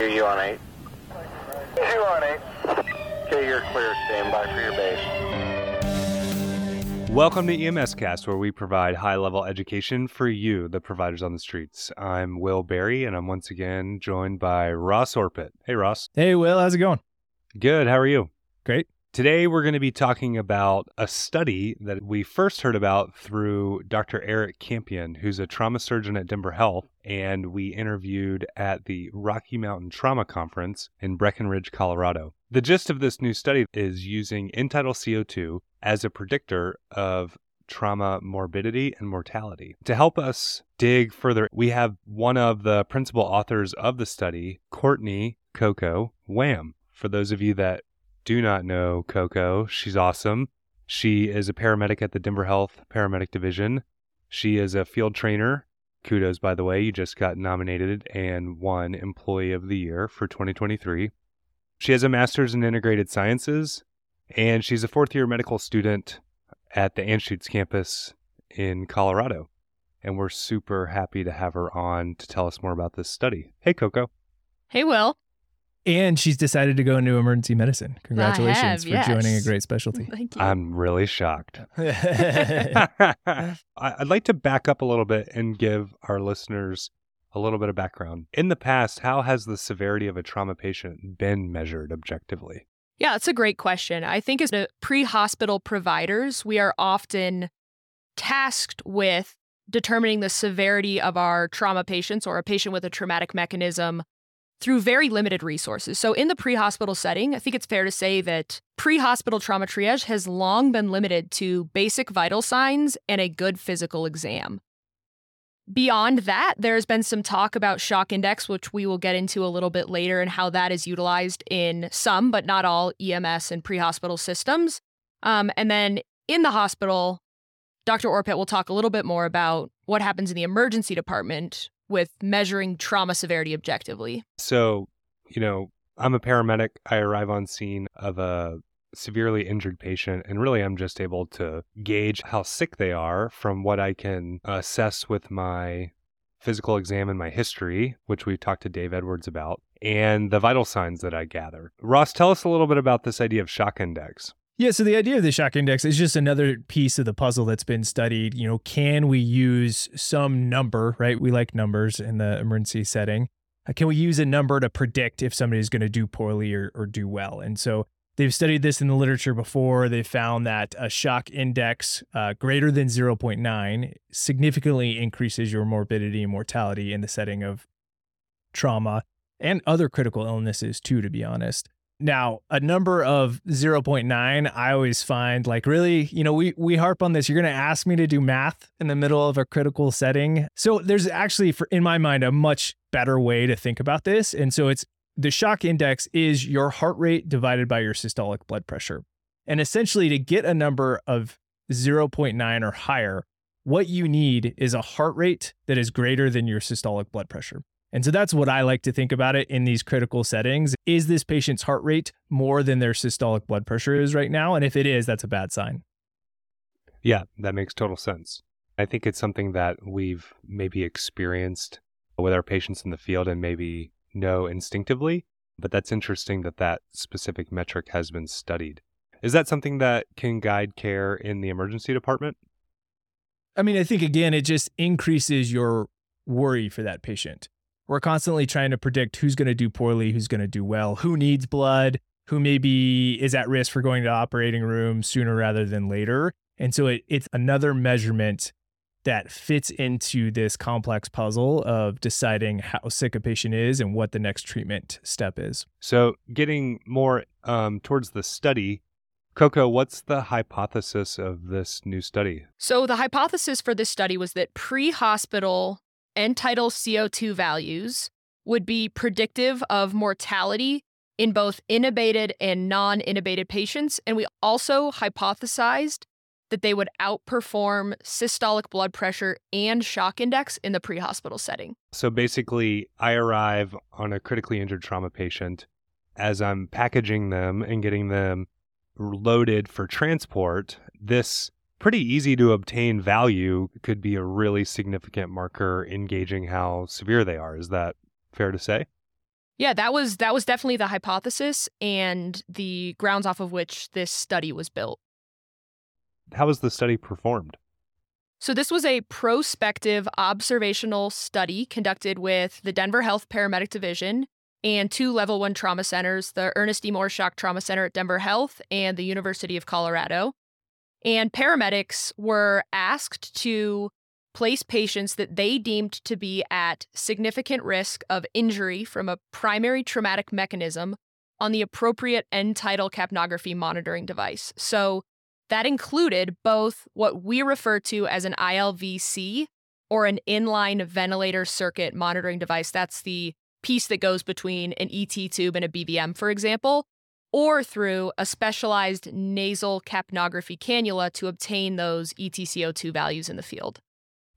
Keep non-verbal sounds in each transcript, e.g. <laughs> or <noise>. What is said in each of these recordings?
Hear you on 8. Two on eight. Okay, you're clear. Stand by for your base. Welcome to EMS Cast, where we provide high level education for you, the providers on the streets. I'm Will Barry, and I'm once again joined by Ross Orpet. Hey, Ross. Hey, Will, how's it going? Good. How are you? Great. Today, we're going to be talking about a study that we first heard about through Dr. Eric Campion, who's a trauma surgeon at Denver Health, and we interviewed at the Rocky Mountain Trauma Conference in Breckenridge, Colorado. The gist of this new study is using end-tidal CO2 as a predictor of trauma morbidity and mortality. To help us dig further, we have one of the principal authors of the study, Courtney Coco Wham. For those of you that do not know Coco, she's awesome. She is a paramedic at the Denver Health Paramedic Division. She is a field trainer. Kudos, by the way. You just got nominated and won Employee of the Year for 2023. She has a master's in integrated sciences, and she's a fourth year medical student at the Anschutz campus in Colorado. And we're super happy to have her on to tell us more about this study. Hey, Coco. Hey, Will. And she's decided to go into emergency medicine. Congratulations have, for yes. joining a great specialty. <laughs> Thank you. I'm really shocked. <laughs> I- I'd like to back up a little bit and give our listeners a little bit of background. In the past, how has the severity of a trauma patient been measured objectively? yeah, it's a great question. I think as pre hospital providers, we are often tasked with determining the severity of our trauma patients or a patient with a traumatic mechanism through very limited resources. So, in the pre hospital setting, I think it's fair to say that pre hospital trauma triage has long been limited to basic vital signs and a good physical exam. Beyond that, there's been some talk about shock index, which we will get into a little bit later, and how that is utilized in some, but not all, EMS and pre hospital systems. Um, and then in the hospital, Dr. Orpet will talk a little bit more about what happens in the emergency department with measuring trauma severity objectively. So, you know, I'm a paramedic. I arrive on scene of a severely injured patient, and really I'm just able to gauge how sick they are from what I can assess with my physical exam and my history, which we talked to Dave Edwards about, and the vital signs that I gather. Ross, tell us a little bit about this idea of shock index. Yeah, so the idea of the shock index is just another piece of the puzzle that's been studied. You know, can we use some number, right? We like numbers in the emergency setting. Uh, Can we use a number to predict if somebody's going to do poorly or, or do well? And so they've studied this in the literature before. They found that a shock index uh, greater than 0.9 significantly increases your morbidity and mortality in the setting of trauma and other critical illnesses, too, to be honest. Now, a number of 0.9, I always find like really, you know, we we harp on this. You're going to ask me to do math in the middle of a critical setting. So there's actually for in my mind a much better way to think about this. And so it's the shock index is your heart rate divided by your systolic blood pressure. And essentially to get a number of 0.9 or higher, what you need is a heart rate that is greater than your systolic blood pressure. And so that's what I like to think about it in these critical settings. Is this patient's heart rate more than their systolic blood pressure is right now? And if it is, that's a bad sign. Yeah, that makes total sense. I think it's something that we've maybe experienced with our patients in the field and maybe know instinctively, but that's interesting that that specific metric has been studied. Is that something that can guide care in the emergency department? I mean, I think again, it just increases your worry for that patient. We're constantly trying to predict who's going to do poorly, who's going to do well, who needs blood, who maybe is at risk for going to operating room sooner rather than later. And so it, it's another measurement that fits into this complex puzzle of deciding how sick a patient is and what the next treatment step is. So, getting more um, towards the study, Coco, what's the hypothesis of this new study? So, the hypothesis for this study was that pre hospital end tidal CO2 values would be predictive of mortality in both intubated and non intubated patients. And we also hypothesized that they would outperform systolic blood pressure and shock index in the pre hospital setting. So, basically, I arrive on a critically injured trauma patient. As I'm packaging them and getting them loaded for transport, this pretty easy to obtain value could be a really significant marker in gauging how severe they are. Is that fair to say? Yeah, that was that was definitely the hypothesis and the grounds off of which this study was built. How was the study performed? So this was a prospective observational study conducted with the Denver Health Paramedic Division and two level 1 trauma centers, the Ernest E. Moore Shock Trauma Center at Denver Health and the University of Colorado. And paramedics were asked to place patients that they deemed to be at significant risk of injury from a primary traumatic mechanism on the appropriate end tidal capnography monitoring device. So that included both what we refer to as an ILVC or an inline ventilator circuit monitoring device. That's the piece that goes between an ET tube and a BVM, for example, or through a specialized nasal capnography cannula to obtain those ETCO2 values in the field.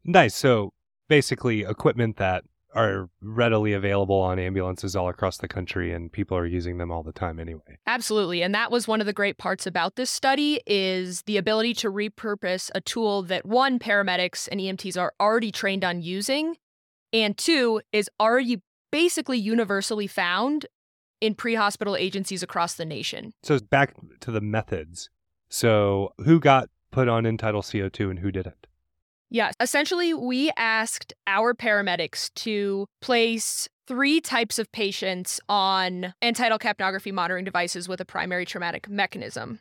Nice. So basically, equipment that are readily available on ambulances all across the country and people are using them all the time anyway. Absolutely. And that was one of the great parts about this study is the ability to repurpose a tool that one paramedics and EMTs are already trained on using and two is already basically universally found in pre-hospital agencies across the nation. So back to the methods. So who got put on tidal CO2 and who didn't? Yeah, essentially, we asked our paramedics to place three types of patients on end tidal capnography monitoring devices with a primary traumatic mechanism.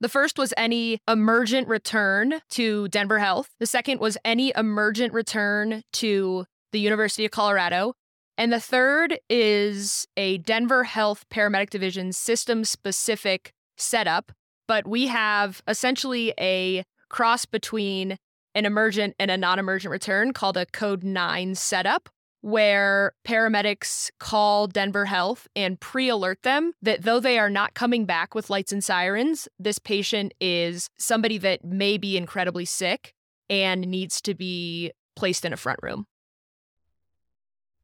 The first was any emergent return to Denver Health. The second was any emergent return to the University of Colorado. And the third is a Denver Health Paramedic Division system specific setup. But we have essentially a cross between an emergent and a non emergent return called a Code 9 setup, where paramedics call Denver Health and pre alert them that though they are not coming back with lights and sirens, this patient is somebody that may be incredibly sick and needs to be placed in a front room.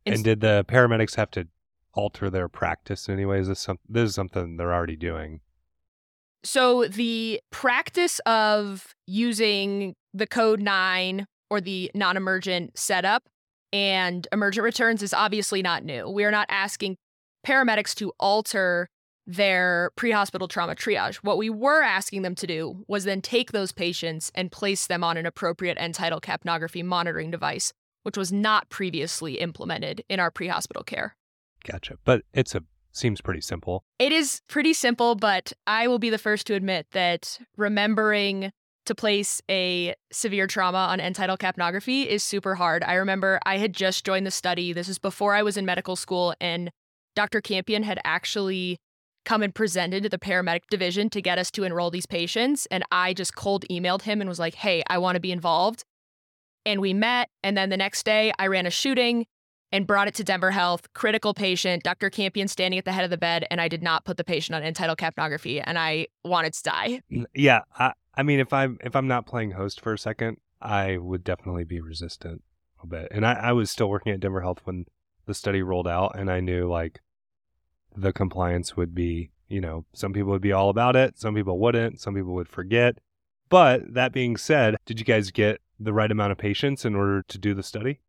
And did the paramedics have to alter their practice in any way? Is this, some, this is something they're already doing? So the practice of using the code 9 or the non-emergent setup and emergent returns is obviously not new. We are not asking paramedics to alter their pre-hospital trauma triage. What we were asking them to do was then take those patients and place them on an appropriate end tidal capnography monitoring device, which was not previously implemented in our pre-hospital care. Gotcha. But it's a seems pretty simple. It is pretty simple, but I will be the first to admit that remembering to place a severe trauma on end tidal capnography is super hard. I remember I had just joined the study. This is before I was in medical school, and Dr. Campion had actually come and presented to the paramedic division to get us to enroll these patients. And I just cold emailed him and was like, hey, I want to be involved. And we met. And then the next day, I ran a shooting and brought it to Denver Health. Critical patient, Dr. Campion standing at the head of the bed, and I did not put the patient on tidal capnography, and I wanted to die. Yeah, I, I mean, if I'm if I'm not playing host for a second, I would definitely be resistant a bit. And I, I was still working at Denver Health when the study rolled out, and I knew like the compliance would be, you know, some people would be all about it, some people wouldn't, some people would forget. But that being said, did you guys get the right amount of patients in order to do the study?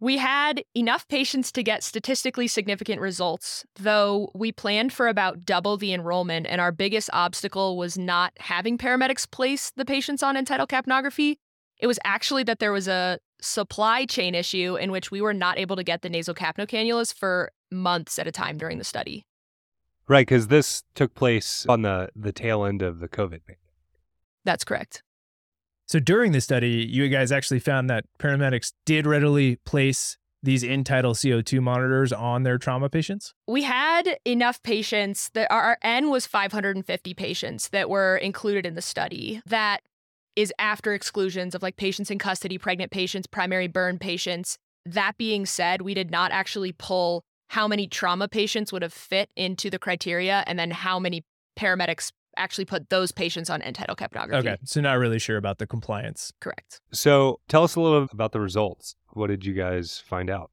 We had enough patients to get statistically significant results, though we planned for about double the enrollment, and our biggest obstacle was not having paramedics place the patients on tidal capnography. It was actually that there was a supply chain issue in which we were not able to get the nasal capno cannulas for months at a time during the study. Right, because this took place on the, the tail end of the COVID pandemic. That's correct. So during the study, you guys actually found that paramedics did readily place these end tidal CO2 monitors on their trauma patients? We had enough patients that our N was 550 patients that were included in the study. That is after exclusions of like patients in custody, pregnant patients, primary burn patients. That being said, we did not actually pull how many trauma patients would have fit into the criteria and then how many paramedics actually put those patients on end tidal capnography. Okay, so not really sure about the compliance. Correct. So tell us a little about the results. What did you guys find out?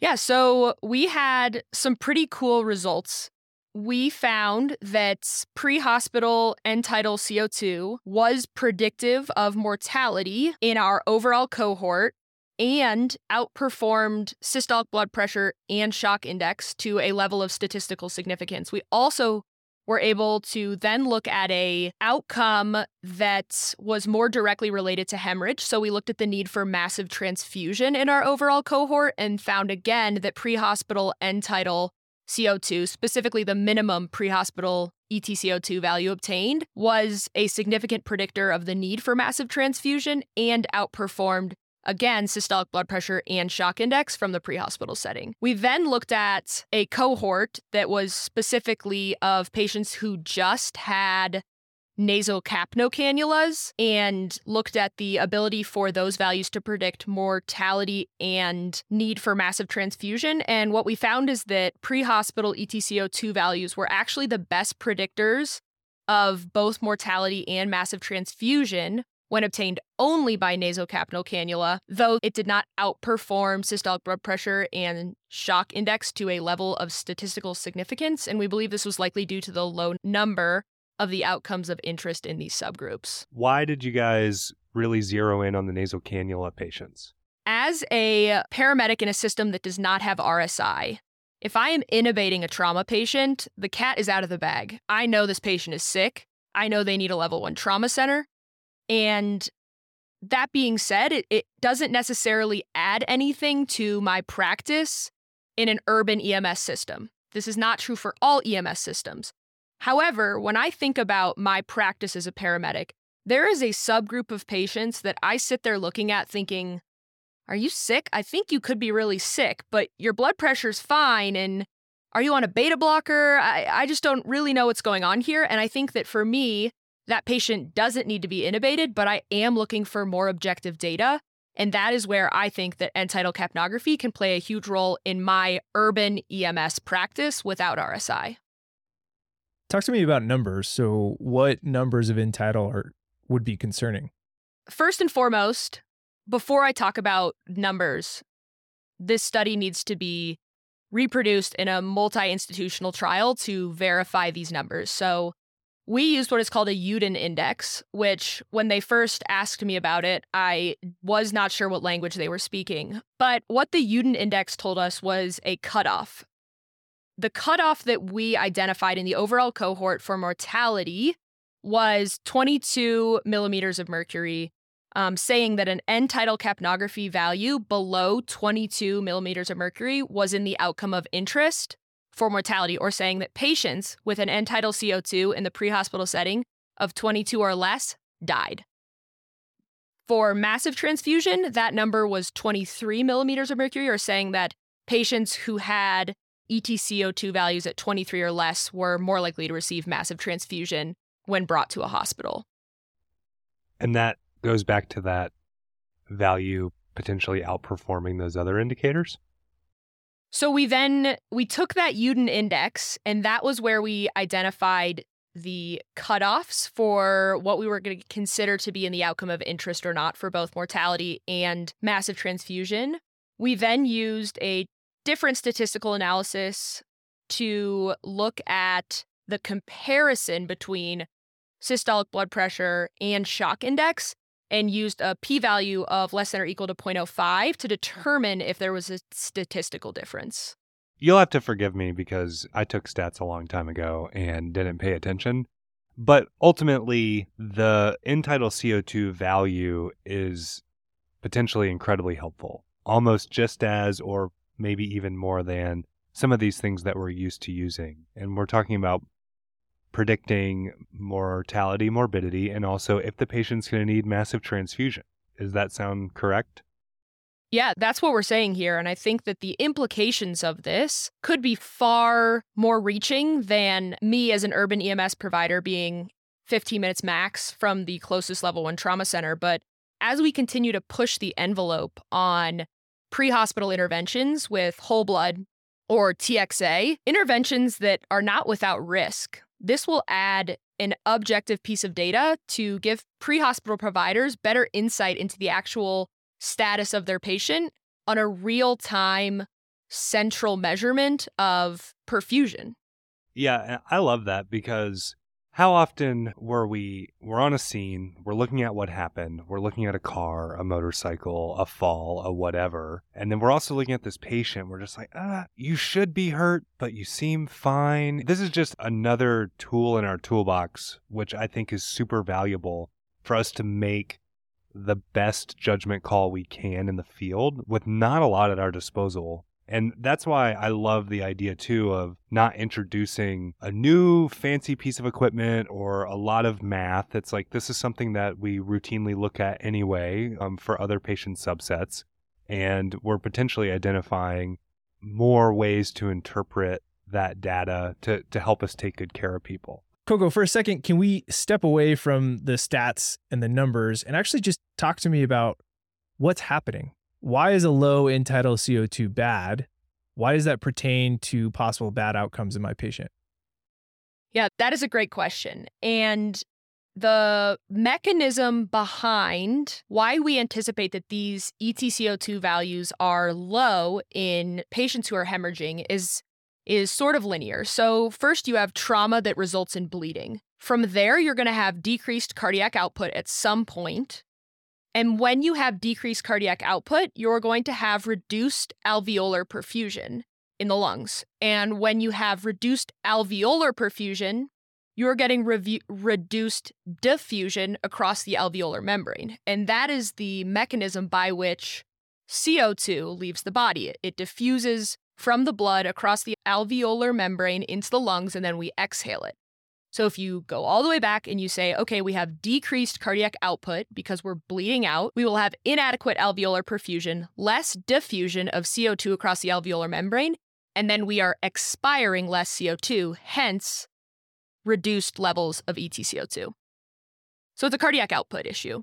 Yeah, so we had some pretty cool results. We found that pre hospital end tidal CO2 was predictive of mortality in our overall cohort and outperformed systolic blood pressure and shock index to a level of statistical significance. We also were able to then look at a outcome that was more directly related to hemorrhage. So we looked at the need for massive transfusion in our overall cohort and found again that pre-hospital end tidal CO2, specifically the minimum pre-hospital ETCO2 value obtained, was a significant predictor of the need for massive transfusion and outperformed again, systolic blood pressure and shock index from the pre hospital setting. We then looked at a cohort that was specifically of patients who just had nasal capno cannulas and looked at the ability for those values to predict mortality and need for massive transfusion. And what we found is that pre hospital ETCO2 values were actually the best predictors of both mortality and massive transfusion when obtained only by nasal capno cannula, though it did not outperform systolic blood pressure and shock index to a level of statistical significance. And we believe this was likely due to the low number of the outcomes of interest in these subgroups. Why did you guys really zero in on the nasal cannula patients? As a paramedic in a system that does not have RSI, if I am intubating a trauma patient, the cat is out of the bag. I know this patient is sick. I know they need a level one trauma center. And that being said, it, it doesn't necessarily add anything to my practice in an urban EMS system. This is not true for all EMS systems. However, when I think about my practice as a paramedic, there is a subgroup of patients that I sit there looking at thinking, Are you sick? I think you could be really sick, but your blood pressure's fine. And are you on a beta blocker? I, I just don't really know what's going on here. And I think that for me, that patient doesn't need to be intubated, but I am looking for more objective data. And that is where I think that end tidal capnography can play a huge role in my urban EMS practice without RSI. Talk to me about numbers. So, what numbers of end tidal are would be concerning? First and foremost, before I talk about numbers, this study needs to be reproduced in a multi institutional trial to verify these numbers. So, we used what is called a Youden index, which when they first asked me about it, I was not sure what language they were speaking. But what the Youden index told us was a cutoff. The cutoff that we identified in the overall cohort for mortality was 22 millimeters of mercury, um, saying that an end tidal capnography value below 22 millimeters of mercury was in the outcome of interest for mortality or saying that patients with an end tidal CO2 in the pre hospital setting of 22 or less died. For massive transfusion, that number was 23 millimeters of mercury, or saying that patients who had ETCO2 values at 23 or less were more likely to receive massive transfusion when brought to a hospital. And that goes back to that value potentially outperforming those other indicators? So we then we took that Youden index and that was where we identified the cutoffs for what we were going to consider to be in the outcome of interest or not for both mortality and massive transfusion. We then used a different statistical analysis to look at the comparison between systolic blood pressure and shock index and used a p value of less than or equal to 0.05 to determine if there was a statistical difference. You'll have to forgive me because I took stats a long time ago and didn't pay attention. But ultimately, the tidal CO2 value is potentially incredibly helpful, almost just as, or maybe even more than, some of these things that we're used to using. And we're talking about predicting mortality, morbidity, and also if the patient's going to need massive transfusion. Does that sound correct? Yeah, that's what we're saying here. And I think that the implications of this could be far more reaching than me as an urban EMS provider being 15 minutes max from the closest level one trauma center. But as we continue to push the envelope on pre hospital interventions with whole blood or TXA, interventions that are not without risk, this will add an objective piece of data to give pre hospital providers better insight into the actual status of their patient on a real time central measurement of perfusion. Yeah, I love that because how often were we we're on a scene we're looking at what happened we're looking at a car a motorcycle a fall a whatever and then we're also looking at this patient we're just like ah you should be hurt but you seem fine. This is just another tool in our toolbox which i think is super valuable for us to make the best judgment call we can in the field with not a lot at our disposal and that's why I love the idea too of not introducing a new fancy piece of equipment or a lot of math. It's like this is something that we routinely look at anyway um, for other patient subsets. And we're potentially identifying more ways to interpret that data to, to help us take good care of people. Coco, for a second, can we step away from the stats and the numbers and actually just talk to me about what's happening? Why is a low end tidal CO2 bad? Why does that pertain to possible bad outcomes in my patient? Yeah, that is a great question. And the mechanism behind why we anticipate that these ETCO2 values are low in patients who are hemorrhaging is is sort of linear. So first you have trauma that results in bleeding. From there you're going to have decreased cardiac output at some point and when you have decreased cardiac output, you're going to have reduced alveolar perfusion in the lungs. And when you have reduced alveolar perfusion, you're getting revu- reduced diffusion across the alveolar membrane. And that is the mechanism by which CO2 leaves the body. It diffuses from the blood across the alveolar membrane into the lungs, and then we exhale it. So if you go all the way back and you say, okay, we have decreased cardiac output because we're bleeding out, we will have inadequate alveolar perfusion, less diffusion of CO2 across the alveolar membrane, and then we are expiring less CO2, hence reduced levels of ETCO2. So it's a cardiac output issue.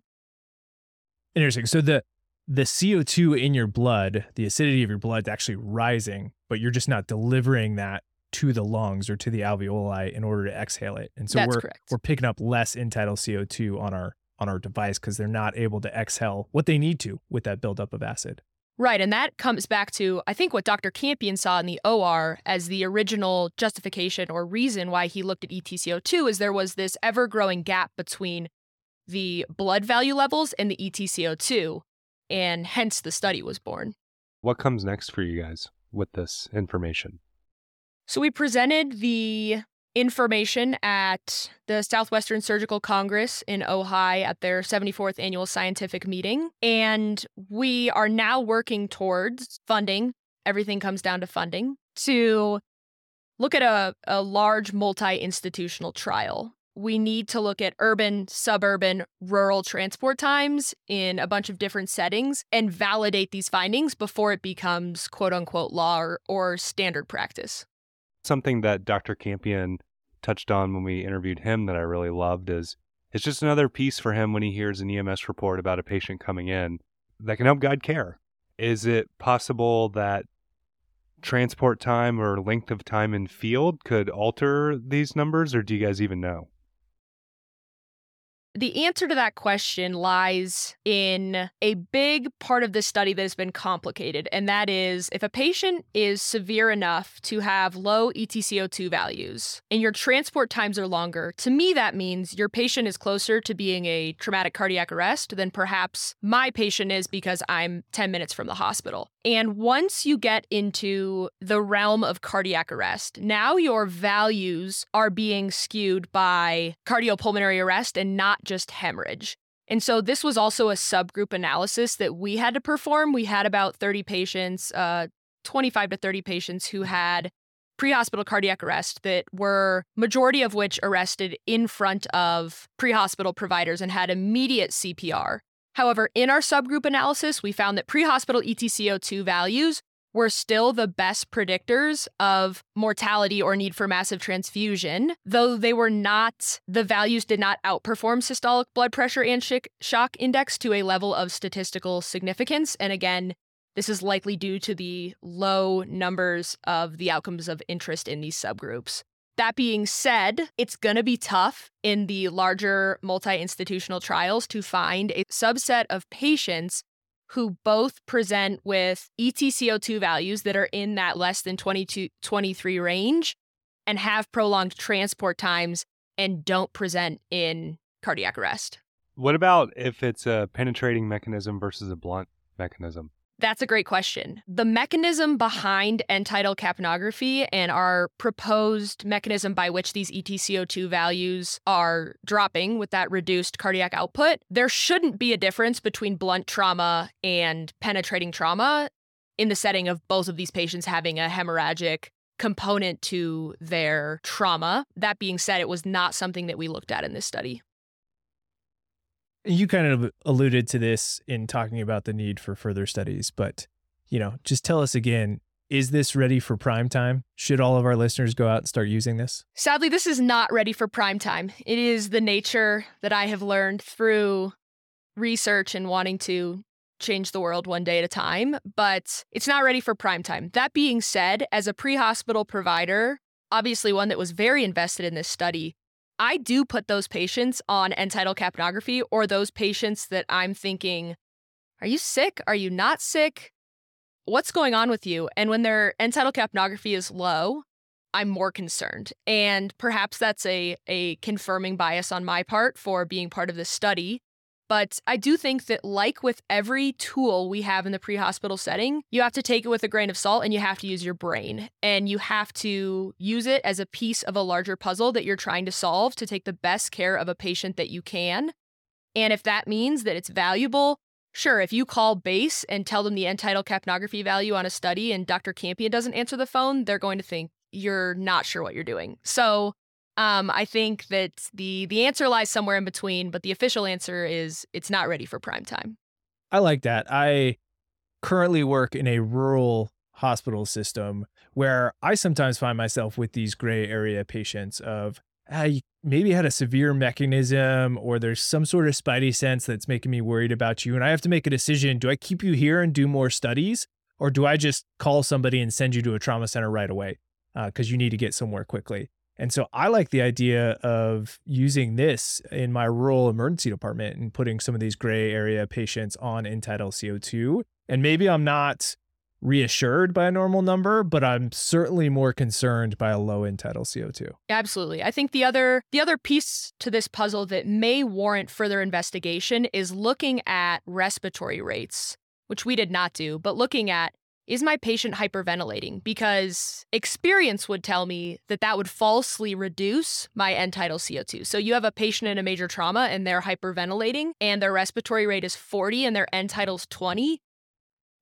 Interesting. So the the CO2 in your blood, the acidity of your blood is actually rising, but you're just not delivering that to the lungs or to the alveoli in order to exhale it. And so That's we're correct. we're picking up less end-tidal CO2 on our on our device because they're not able to exhale what they need to with that buildup of acid. Right. And that comes back to, I think, what Dr. Campion saw in the OR as the original justification or reason why he looked at E ETCO2 is there was this ever growing gap between the blood value levels and the E ETCO2. And hence the study was born. What comes next for you guys with this information? So we presented the information at the Southwestern Surgical Congress in Ojai at their 74th annual scientific meeting. And we are now working towards funding. Everything comes down to funding to look at a, a large multi institutional trial. We need to look at urban, suburban, rural transport times in a bunch of different settings and validate these findings before it becomes quote unquote law or, or standard practice something that Dr. Campion touched on when we interviewed him that I really loved is it's just another piece for him when he hears an EMS report about a patient coming in that can help guide care. Is it possible that transport time or length of time in field could alter these numbers, or do you guys even know? The answer to that question lies in a big part of this study that has been complicated, and that is if a patient is severe enough to have low E ETCO2 values and your transport times are longer, to me that means your patient is closer to being a traumatic cardiac arrest than perhaps my patient is because I'm 10 minutes from the hospital. And once you get into the realm of cardiac arrest, now your values are being skewed by cardiopulmonary arrest and not just hemorrhage. And so this was also a subgroup analysis that we had to perform. We had about 30 patients, uh, 25 to 30 patients who had pre-hospital cardiac arrest that were majority of which arrested in front of pre-hospital providers and had immediate CPR. However, in our subgroup analysis, we found that pre-hospital E ETCO2 values were still the best predictors of mortality or need for massive transfusion, though they were not, the values did not outperform systolic blood pressure and sh- shock index to a level of statistical significance. And again, this is likely due to the low numbers of the outcomes of interest in these subgroups. That being said, it's going to be tough in the larger multi institutional trials to find a subset of patients who both present with E ETCO2 values that are in that less than 22, 23 range and have prolonged transport times and don't present in cardiac arrest. What about if it's a penetrating mechanism versus a blunt mechanism? That's a great question. The mechanism behind end tidal capnography and our proposed mechanism by which these ETCO2 values are dropping with that reduced cardiac output, there shouldn't be a difference between blunt trauma and penetrating trauma in the setting of both of these patients having a hemorrhagic component to their trauma. That being said, it was not something that we looked at in this study. You kind of alluded to this in talking about the need for further studies, but you know, just tell us again, is this ready for prime time? Should all of our listeners go out and start using this? Sadly, this is not ready for prime time. It is the nature that I have learned through research and wanting to change the world one day at a time, but it's not ready for prime time. That being said, as a pre hospital provider, obviously one that was very invested in this study, I do put those patients on end capnography or those patients that I'm thinking, are you sick? Are you not sick? What's going on with you? And when their end capnography is low, I'm more concerned. And perhaps that's a, a confirming bias on my part for being part of this study. But I do think that, like with every tool we have in the pre hospital setting, you have to take it with a grain of salt and you have to use your brain. And you have to use it as a piece of a larger puzzle that you're trying to solve to take the best care of a patient that you can. And if that means that it's valuable, sure, if you call base and tell them the end capnography value on a study and Dr. Campion doesn't answer the phone, they're going to think you're not sure what you're doing. So um, I think that the the answer lies somewhere in between, but the official answer is it's not ready for prime time. I like that. I currently work in a rural hospital system where I sometimes find myself with these gray area patients of ah, maybe had a severe mechanism or there's some sort of spidey sense that's making me worried about you and I have to make a decision do I keep you here and do more studies or do I just call somebody and send you to a trauma center right away because uh, you need to get somewhere quickly and so I like the idea of using this in my rural emergency department and putting some of these gray area patients on tidal CO2. And maybe I'm not reassured by a normal number, but I'm certainly more concerned by a low tidal CO2. Absolutely. I think the other the other piece to this puzzle that may warrant further investigation is looking at respiratory rates, which we did not do, but looking at is my patient hyperventilating? Because experience would tell me that that would falsely reduce my end tidal CO2. So you have a patient in a major trauma and they're hyperventilating and their respiratory rate is 40 and their end tidal's 20.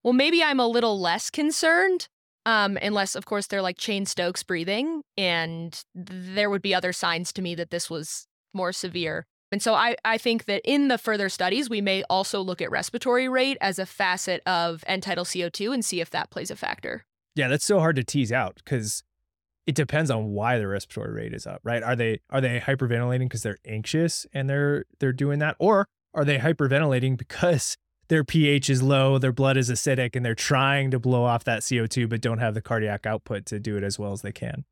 Well, maybe I'm a little less concerned, um, unless, of course, they're like Cheyne-Stokes breathing. And there would be other signs to me that this was more severe. And so I, I think that in the further studies, we may also look at respiratory rate as a facet of end tidal CO2 and see if that plays a factor. Yeah, that's so hard to tease out because it depends on why the respiratory rate is up, right? Are they are they hyperventilating because they're anxious and they're they're doing that, or are they hyperventilating because their pH is low, their blood is acidic, and they're trying to blow off that CO2 but don't have the cardiac output to do it as well as they can?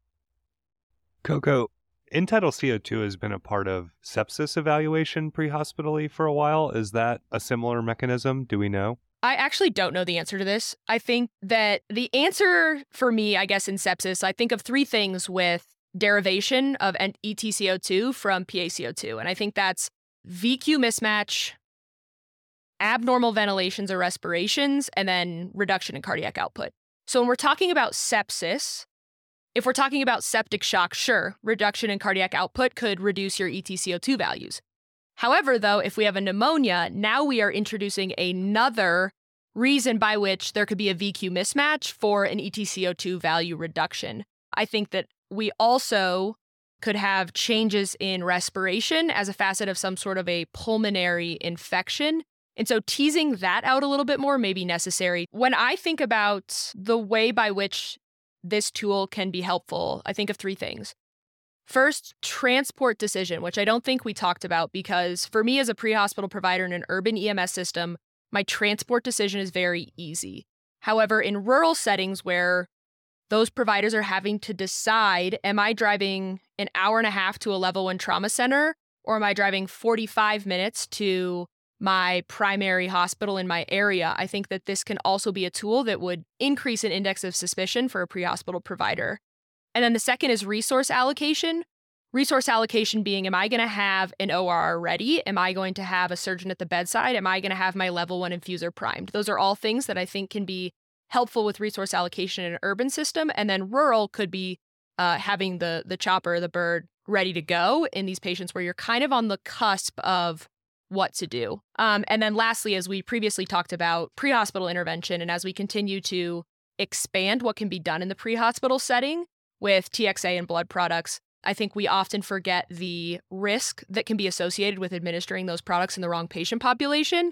Coco, End tidal CO2 has been a part of sepsis evaluation pre-hospitally for a while. Is that a similar mechanism? Do we know? I actually don't know the answer to this. I think that the answer for me, I guess, in sepsis, I think of three things with derivation of ETCO2 from PaCO2. And I think that's VQ mismatch, abnormal ventilations or respirations, and then reduction in cardiac output. So when we're talking about sepsis, if we're talking about septic shock, sure, reduction in cardiac output could reduce your ETCO2 values. However, though, if we have a pneumonia, now we are introducing another reason by which there could be a VQ mismatch for an ETCO2 value reduction. I think that we also could have changes in respiration as a facet of some sort of a pulmonary infection. And so teasing that out a little bit more may be necessary. When I think about the way by which this tool can be helpful, I think of three things. First, transport decision, which I don't think we talked about because for me as a pre hospital provider in an urban EMS system, my transport decision is very easy. However, in rural settings where those providers are having to decide am I driving an hour and a half to a level one trauma center or am I driving 45 minutes to my primary hospital in my area, I think that this can also be a tool that would increase an index of suspicion for a pre hospital provider. And then the second is resource allocation. resource allocation being am I going to have an OR ready? Am I going to have a surgeon at the bedside? Am I going to have my level one infuser primed? Those are all things that I think can be helpful with resource allocation in an urban system. And then rural could be uh, having the the chopper, the bird ready to go in these patients where you're kind of on the cusp of what to do. Um, and then lastly, as we previously talked about pre-hospital intervention, and as we continue to expand what can be done in the pre-hospital setting with TXA and blood products, I think we often forget the risk that can be associated with administering those products in the wrong patient population,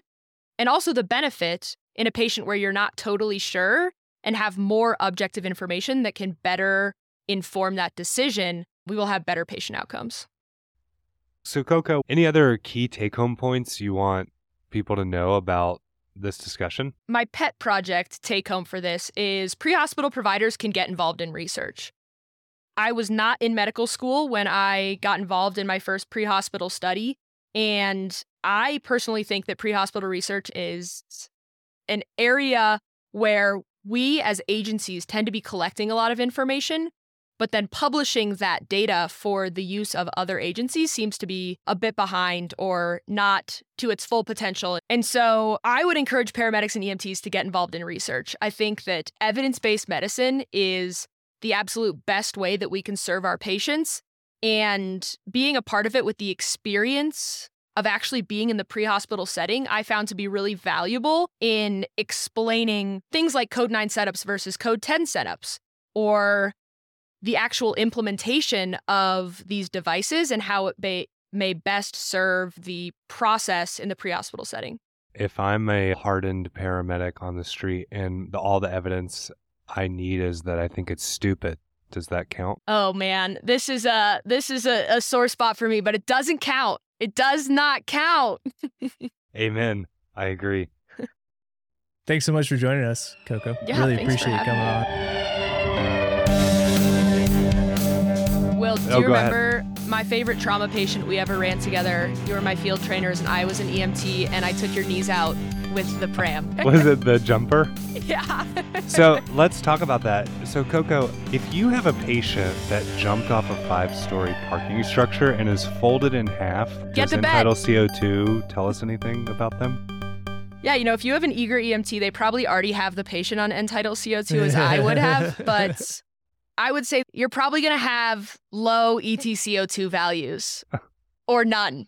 and also the benefit in a patient where you're not totally sure and have more objective information that can better inform that decision. We will have better patient outcomes. So, Coco, any other key take home points you want people to know about this discussion? My pet project take home for this is pre hospital providers can get involved in research. I was not in medical school when I got involved in my first pre hospital study. And I personally think that pre hospital research is an area where we as agencies tend to be collecting a lot of information, but then publishing that data for the use of other agencies seems to be a bit behind or not to its full potential. And so I would encourage paramedics and EMTs to get involved in research. I think that evidence based medicine is the absolute best way that we can serve our patients. And being a part of it with the experience of actually being in the pre hospital setting, I found to be really valuable in explaining things like code 9 setups versus code 10 setups or the actual implementation of these devices and how it may, may best serve the process in the pre hospital setting. If I'm a hardened paramedic on the street and the, all the evidence I need is that I think it's stupid, does that count? Oh man, this is a this is a, a sore spot for me, but it doesn't count. It does not count. <laughs> Amen. I agree. <laughs> Thanks so much for joining us, Coco. Yeah, really appreciate you coming on. Do Oh, you go ahead. remember my favorite trauma patient we ever ran together? You were my field trainers and I was an EMT and I took your knees out with the pram. <laughs> Was it the jumper? yeah. So let's talk about that. So, Coco, if you have a patient that jumped off a five story parking structure and is folded in half, Get does. End tidal CO2 tell us anything about them? Yeah, you know, if you have an eager EMT, they probably already have the patient on end tidal CO2 as I would have, <laughs> but I would say you're probably going to have low E ETCO2 values <laughs> or none.